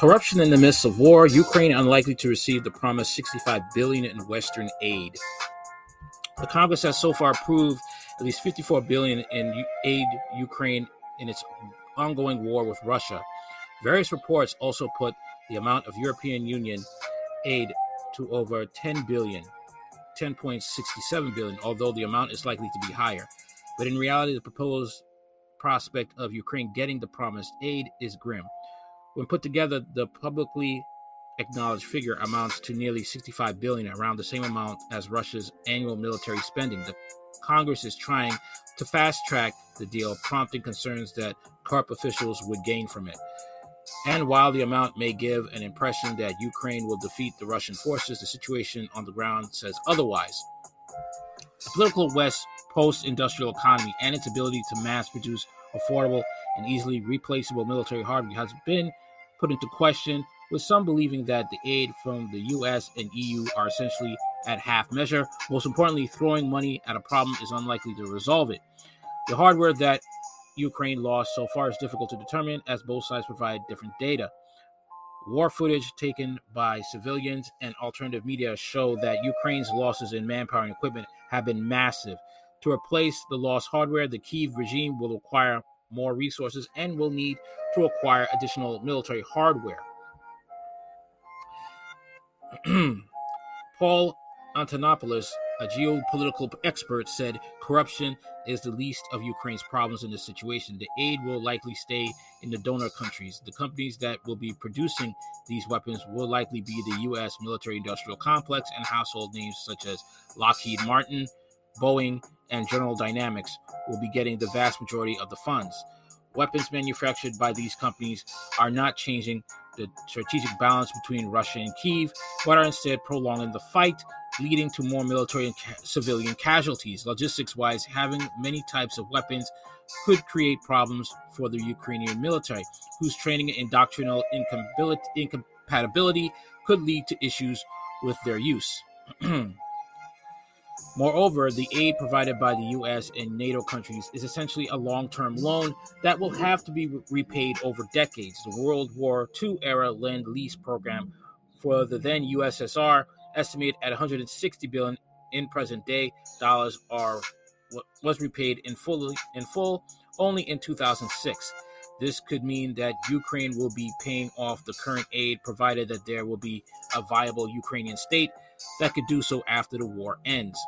Corruption in the midst of war. Ukraine unlikely to receive the promised 65 billion in Western aid. The Congress has so far approved at least 54 billion in aid Ukraine in its ongoing war with Russia. Various reports also put the amount of European Union aid to over 10 billion, 10.67 billion, although the amount is likely to be higher. But in reality, the proposed prospect of Ukraine getting the promised aid is grim. When put together, the publicly acknowledged figure amounts to nearly 65 billion, around the same amount as Russia's annual military spending. The Congress is trying to fast track the deal, prompting concerns that corrupt officials would gain from it. And while the amount may give an impression that Ukraine will defeat the Russian forces, the situation on the ground says otherwise. The political West post industrial economy and its ability to mass produce affordable and easily replaceable military hardware has been put into question, with some believing that the aid from the US and EU are essentially at half measure. Most importantly, throwing money at a problem is unlikely to resolve it. The hardware that Ukraine lost so far is difficult to determine as both sides provide different data. War footage taken by civilians and alternative media show that Ukraine's losses in manpower and equipment have been massive. To replace the lost hardware, the Kiev regime will require more resources and will need to acquire additional military hardware. Paul Antonopoulos, a geopolitical expert, said corruption is the least of Ukraine's problems in this situation. The aid will likely stay in the donor countries. The companies that will be producing these weapons will likely be the U.S. military industrial complex and household names such as Lockheed Martin, Boeing, and General Dynamics will be getting the vast majority of the funds. Weapons manufactured by these companies are not changing the strategic balance between Russia and Kiev, but are instead prolonging the fight, leading to more military and ca- civilian casualties. Logistics wise, having many types of weapons could create problems for the Ukrainian military, whose training and doctrinal incompatibility could lead to issues with their use. Moreover, the aid provided by the US and NATO countries is essentially a long term loan that will have to be repaid over decades. The World War II era Lend Lease program for the then USSR, estimated at 160 billion in present day dollars, are was repaid in full in full only in 2006. This could mean that Ukraine will be paying off the current aid provided that there will be a viable Ukrainian state that could do so after the war ends.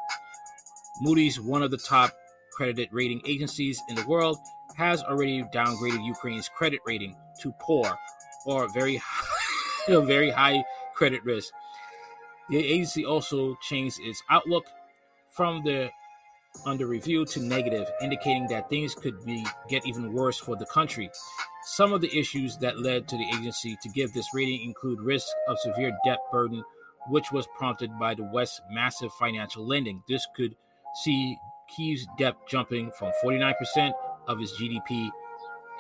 Moody's, one of the top credited rating agencies in the world, has already downgraded Ukraine's credit rating to poor or very high, very high credit risk. The agency also changed its outlook from the under review to negative, indicating that things could be get even worse for the country. Some of the issues that led to the agency to give this rating include risk of severe debt burden, which was prompted by the West's massive financial lending. This could see Kiev's debt jumping from 49% of its GDP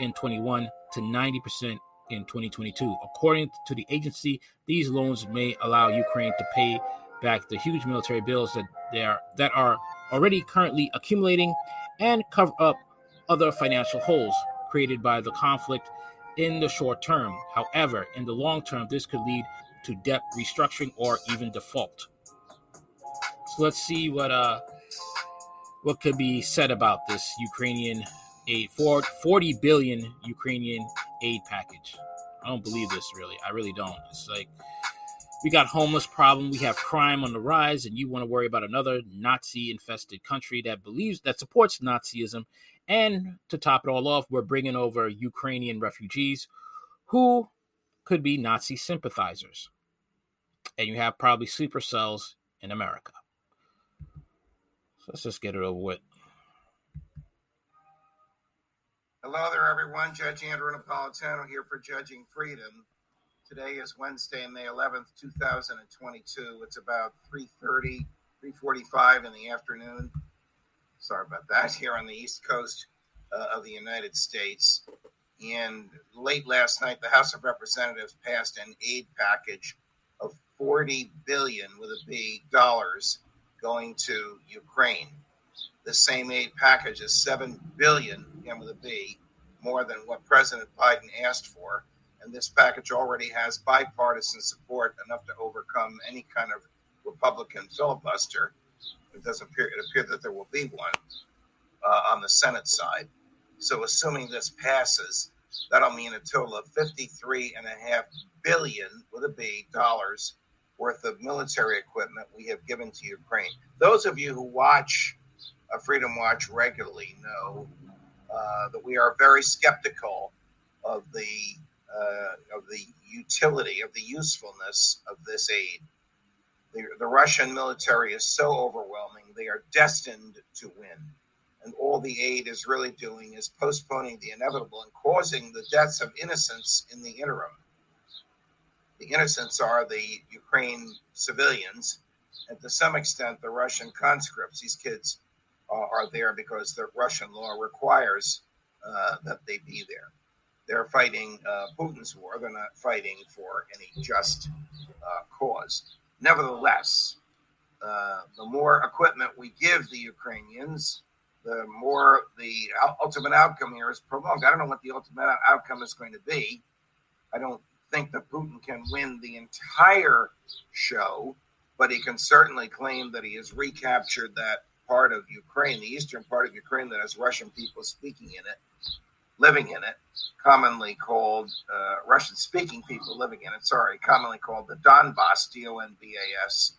in 21 to 90% in 2022. According to the agency, these loans may allow Ukraine to pay back the huge military bills that they are that are already currently accumulating and cover up other financial holes created by the conflict in the short term. However, in the long term, this could lead to debt restructuring or even default. So let's see what uh what could be said about this Ukrainian aid, for 40 billion Ukrainian aid package. I don't believe this really. I really don't. It's like we got homeless problem, we have crime on the rise, and you want to worry about another Nazi-infested country that believes that supports Nazism. And to top it all off, we're bringing over Ukrainian refugees who could be Nazi sympathizers. And you have probably sleeper cells in America. So let's just get it over with. Hello there, everyone. Judge Andrew Napolitano here for Judging Freedom. Today is Wednesday, May 11th, 2022. It's about 3.30, 3.45 in the afternoon. Sorry about that, here on the East Coast uh, of the United States. And late last night, the House of Representatives passed an aid package of 40 billion with a B dollars going to Ukraine. The same aid package is seven billion, again with a B, more than what President Biden asked for, And this package already has bipartisan support enough to overcome any kind of Republican filibuster. It doesn't appear it appears that there will be one uh, on the Senate side. So, assuming this passes, that'll mean a total of 53 and a half billion with a B dollars worth of military equipment we have given to Ukraine. Those of you who watch uh, Freedom Watch regularly know uh, that we are very skeptical of the uh, of the utility of the usefulness of this aid. The, the Russian military is so overwhelming; they are destined to win, and all the aid is really doing is postponing the inevitable and causing the deaths of innocents in the interim. The innocents are the Ukraine civilians, and to some extent, the Russian conscripts. These kids are there because the Russian law requires uh, that they be there. They're fighting uh, Putin's war. They're not fighting for any just uh, cause. Nevertheless, uh, the more equipment we give the Ukrainians, the more the ultimate outcome here is prolonged. I don't know what the ultimate outcome is going to be. I don't think that Putin can win the entire show, but he can certainly claim that he has recaptured that part of Ukraine, the eastern part of Ukraine that has Russian people speaking in it, living in it, commonly called uh, Russian speaking people living in it, sorry, commonly called the Donbass, D O N B A S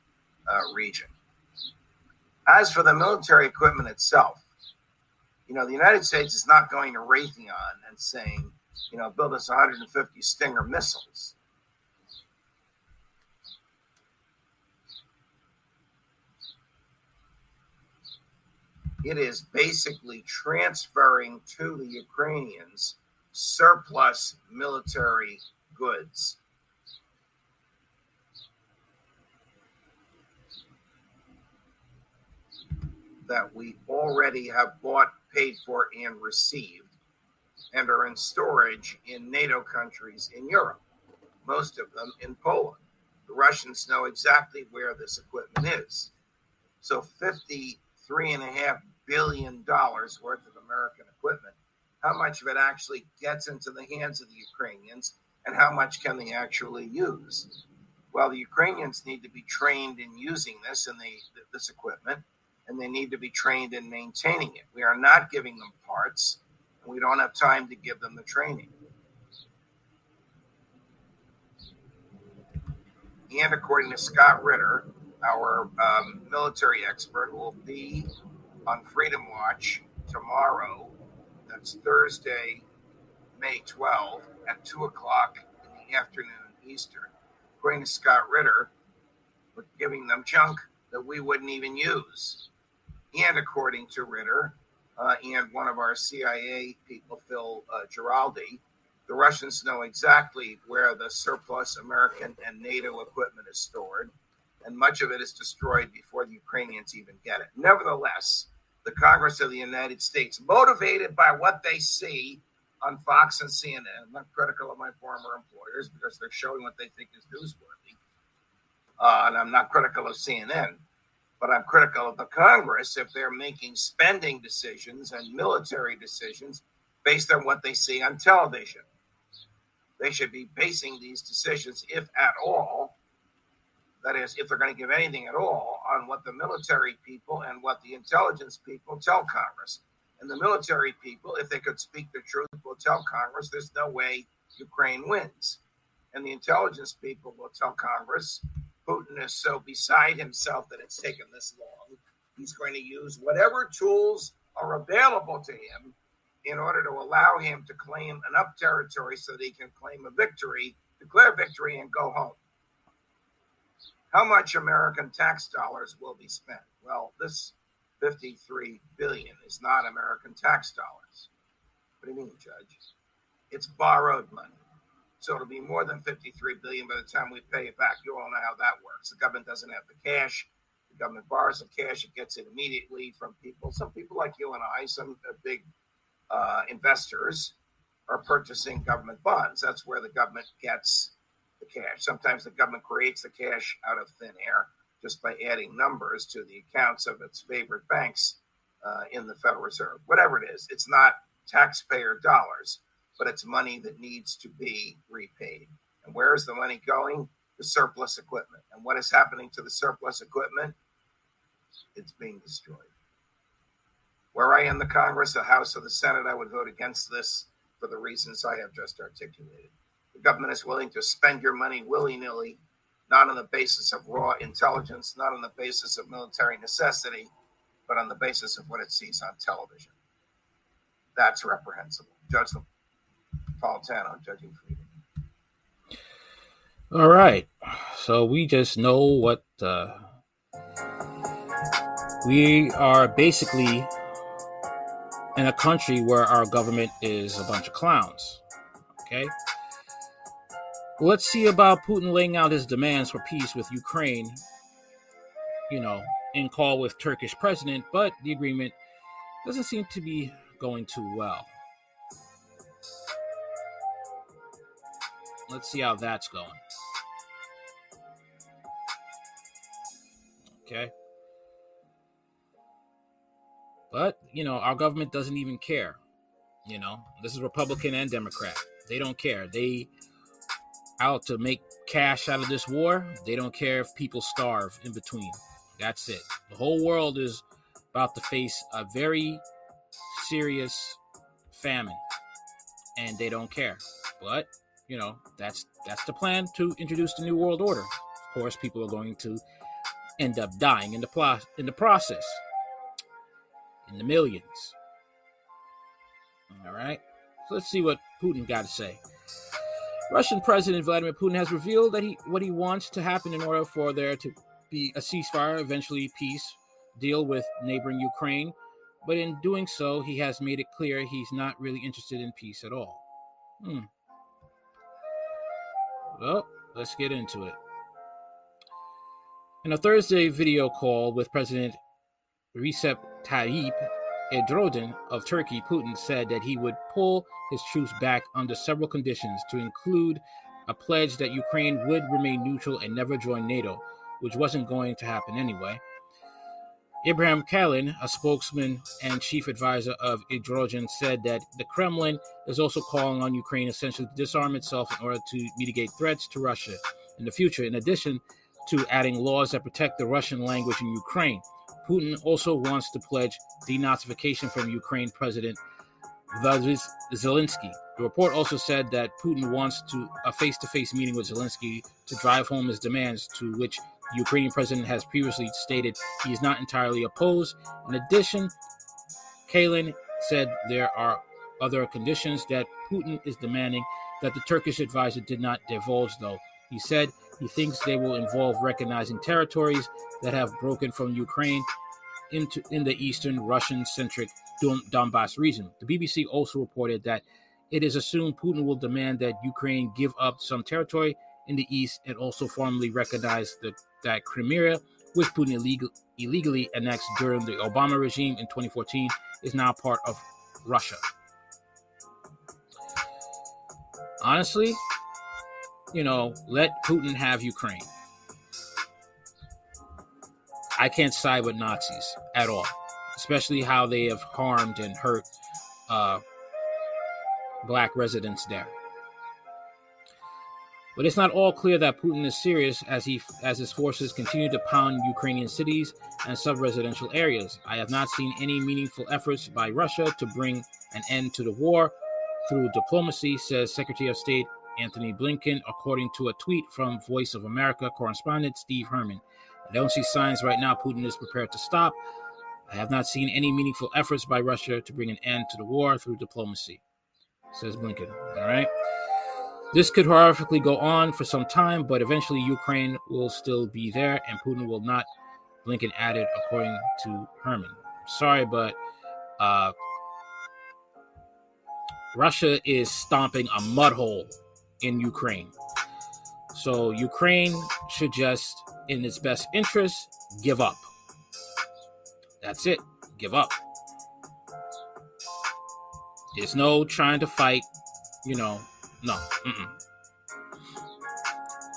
uh, region. As for the military equipment itself, you know, the United States is not going to Raytheon and saying, you know, build us 150 Stinger missiles. it is basically transferring to the Ukrainians surplus military goods. That we already have bought, paid for, and received, and are in storage in NATO countries in Europe, most of them in Poland. The Russians know exactly where this equipment is. So 53 and a half billion dollars worth of American equipment. How much of it actually gets into the hands of the Ukrainians, and how much can they actually use? Well, the Ukrainians need to be trained in using this and they, this equipment, and they need to be trained in maintaining it. We are not giving them parts, and we don't have time to give them the training. And according to Scott Ritter, our um, military expert, will be on Freedom Watch tomorrow. That's Thursday, May 12 at 2 o'clock in the afternoon Eastern. According to Scott Ritter, we're giving them junk that we wouldn't even use. And according to Ritter uh, and one of our CIA people, Phil uh, Giraldi, the Russians know exactly where the surplus American and NATO equipment is stored, and much of it is destroyed before the Ukrainians even get it. Nevertheless, the Congress of the United States, motivated by what they see on Fox and CNN. I'm not critical of my former employers because they're showing what they think is newsworthy. Uh, and I'm not critical of CNN, but I'm critical of the Congress if they're making spending decisions and military decisions based on what they see on television. They should be basing these decisions, if at all, that is, if they're going to give anything at all, on what the military people and what the intelligence people tell Congress. And the military people, if they could speak the truth, will tell Congress there's no way Ukraine wins. And the intelligence people will tell Congress Putin is so beside himself that it's taken this long. He's going to use whatever tools are available to him in order to allow him to claim enough territory so that he can claim a victory, declare victory, and go home. How much American tax dollars will be spent? Well, this 53 billion is not American tax dollars. What do you mean, Judge? It's borrowed money. So it'll be more than 53 billion by the time we pay it back. You all know how that works. The government doesn't have the cash. The government borrows the cash. It gets it immediately from people. Some people like you and I, some uh, big uh, investors, are purchasing government bonds. That's where the government gets the cash. Sometimes the government creates the cash out of thin air just by adding numbers to the accounts of its favorite banks uh, in the Federal Reserve. Whatever it is, it's not taxpayer dollars. But it's money that needs to be repaid. And where is the money going? The surplus equipment. And what is happening to the surplus equipment? It's being destroyed. Were I in the Congress, the House, or the Senate, I would vote against this for the reasons I have just articulated. The government is willing to spend your money willy nilly, not on the basis of raw intelligence, not on the basis of military necessity, but on the basis of what it sees on television. That's reprehensible. Judge Judging freedom. All right. So we just know what uh, we are basically in a country where our government is a bunch of clowns. Okay? Let's see about Putin laying out his demands for peace with Ukraine, you know, in call with Turkish president, but the agreement doesn't seem to be going too well. Let's see how that's going. Okay. But, you know, our government doesn't even care. You know, this is Republican and Democrat. They don't care. They out to make cash out of this war. They don't care if people starve in between. That's it. The whole world is about to face a very serious famine and they don't care. But, you know, that's that's the plan to introduce the new world order. Of course, people are going to end up dying in the in the process in the millions. All right. So let's see what Putin got to say. Russian President Vladimir Putin has revealed that he what he wants to happen in order for there to be a ceasefire, eventually peace deal with neighboring Ukraine. But in doing so, he has made it clear he's not really interested in peace at all. Hmm. Well, let's get into it. In a Thursday video call with President Recep Tayyip Erdogan of Turkey, Putin said that he would pull his troops back under several conditions, to include a pledge that Ukraine would remain neutral and never join NATO, which wasn't going to happen anyway. Ibrahim Kalin, a spokesman and chief advisor of Erdogan, said that the Kremlin is also calling on Ukraine essentially to disarm itself in order to mitigate threats to Russia in the future, in addition to adding laws that protect the Russian language in Ukraine. Putin also wants to pledge denazification from Ukraine President Vladimir Zelensky. The report also said that Putin wants to a face-to-face meeting with Zelensky to drive home his demands, to which the Ukrainian president has previously stated he is not entirely opposed. In addition, Kalin said there are other conditions that Putin is demanding that the Turkish advisor did not divulge, though. He said he thinks they will involve recognizing territories that have broken from Ukraine into in the eastern Russian-centric Donbass region. The BBC also reported that it is assumed Putin will demand that Ukraine give up some territory in the east and also formally recognize the, that Crimea, which Putin illegal, illegally annexed during the Obama regime in 2014, is now part of Russia. Honestly, you know, let Putin have Ukraine. I can't side with Nazis at all, especially how they have harmed and hurt uh, black residents there. But it's not all clear that Putin is serious as he as his forces continue to pound Ukrainian cities and sub-residential areas. I have not seen any meaningful efforts by Russia to bring an end to the war through diplomacy, says Secretary of State Antony Blinken, according to a tweet from Voice of America correspondent Steve Herman. I don't see signs right now Putin is prepared to stop. I have not seen any meaningful efforts by Russia to bring an end to the war through diplomacy, says Blinken. All right. This could horrifically go on for some time, but eventually Ukraine will still be there and Putin will not, Blinken added, according to Herman. Sorry, but uh, Russia is stomping a mud hole in Ukraine. So Ukraine should just, in its best interest, give up. That's it. Give up. There's no trying to fight, you know, no. Mm-mm.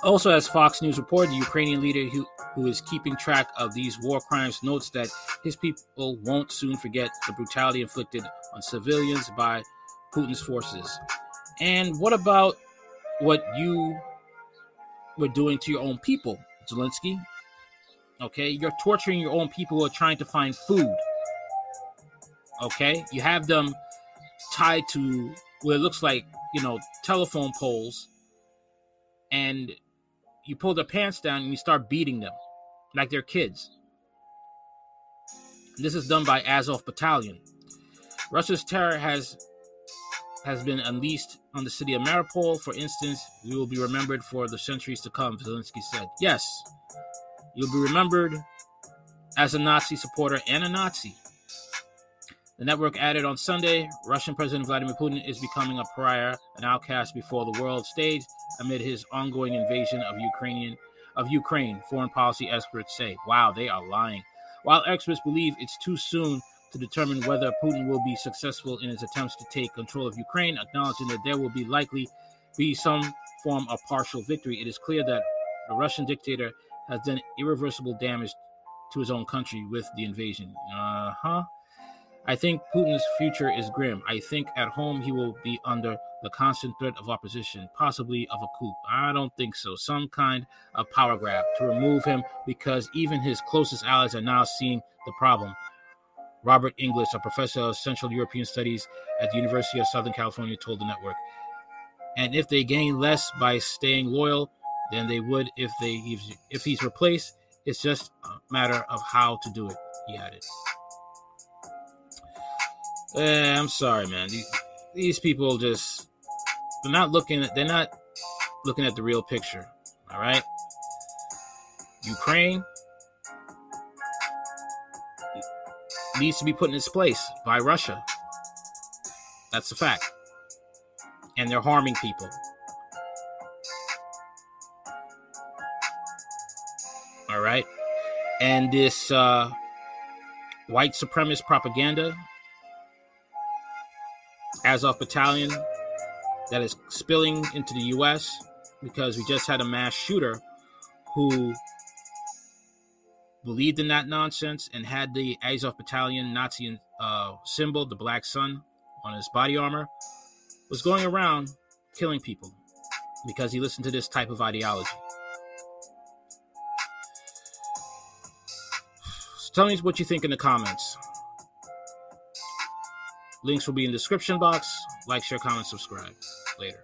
Also, as Fox News reported, the Ukrainian leader who, who is keeping track of these war crimes notes that his people won't soon forget the brutality inflicted on civilians by Putin's forces. And what about what you were doing to your own people, Zelensky? Okay, you're torturing your own people who are trying to find food. Okay, you have them tied to what it looks like, you know, telephone poles, and you pull their pants down and you start beating them like they're kids. This is done by Azov Battalion. Russia's terror has has been unleashed on the city of Mariupol. For instance, we will be remembered for the centuries to come, Zelensky said. Yes, you'll be remembered as a Nazi supporter and a Nazi. The network added on Sunday Russian President Vladimir Putin is becoming a pariah, an outcast before the world stage amid his ongoing invasion of Ukrainian of Ukraine, foreign policy experts say. Wow, they are lying. While experts believe it's too soon to determine whether Putin will be successful in his attempts to take control of Ukraine, acknowledging that there will be likely be some form of partial victory, it is clear that the Russian dictator has done irreversible damage to his own country with the invasion. Uh huh. I think Putin's future is grim. I think at home he will be under the constant threat of opposition, possibly of a coup. I don't think so. Some kind of power grab to remove him because even his closest allies are now seeing the problem. Robert English, a professor of Central European Studies at the University of Southern California, told the network. And if they gain less by staying loyal than they would if they if he's replaced, it's just a matter of how to do it. He added. Eh, I'm sorry, man. These, these people just they're not looking at they're not looking at the real picture. All right. Ukraine needs to be put in its place by Russia. That's a fact. And they're harming people. All right. And this uh, white supremacist propaganda Azov battalion that is spilling into the U.S. because we just had a mass shooter who believed in that nonsense and had the Azov battalion Nazi uh, symbol, the black sun, on his body armor, was going around killing people because he listened to this type of ideology. So tell me what you think in the comments. Links will be in the description box. Like, share, comment, subscribe. Later.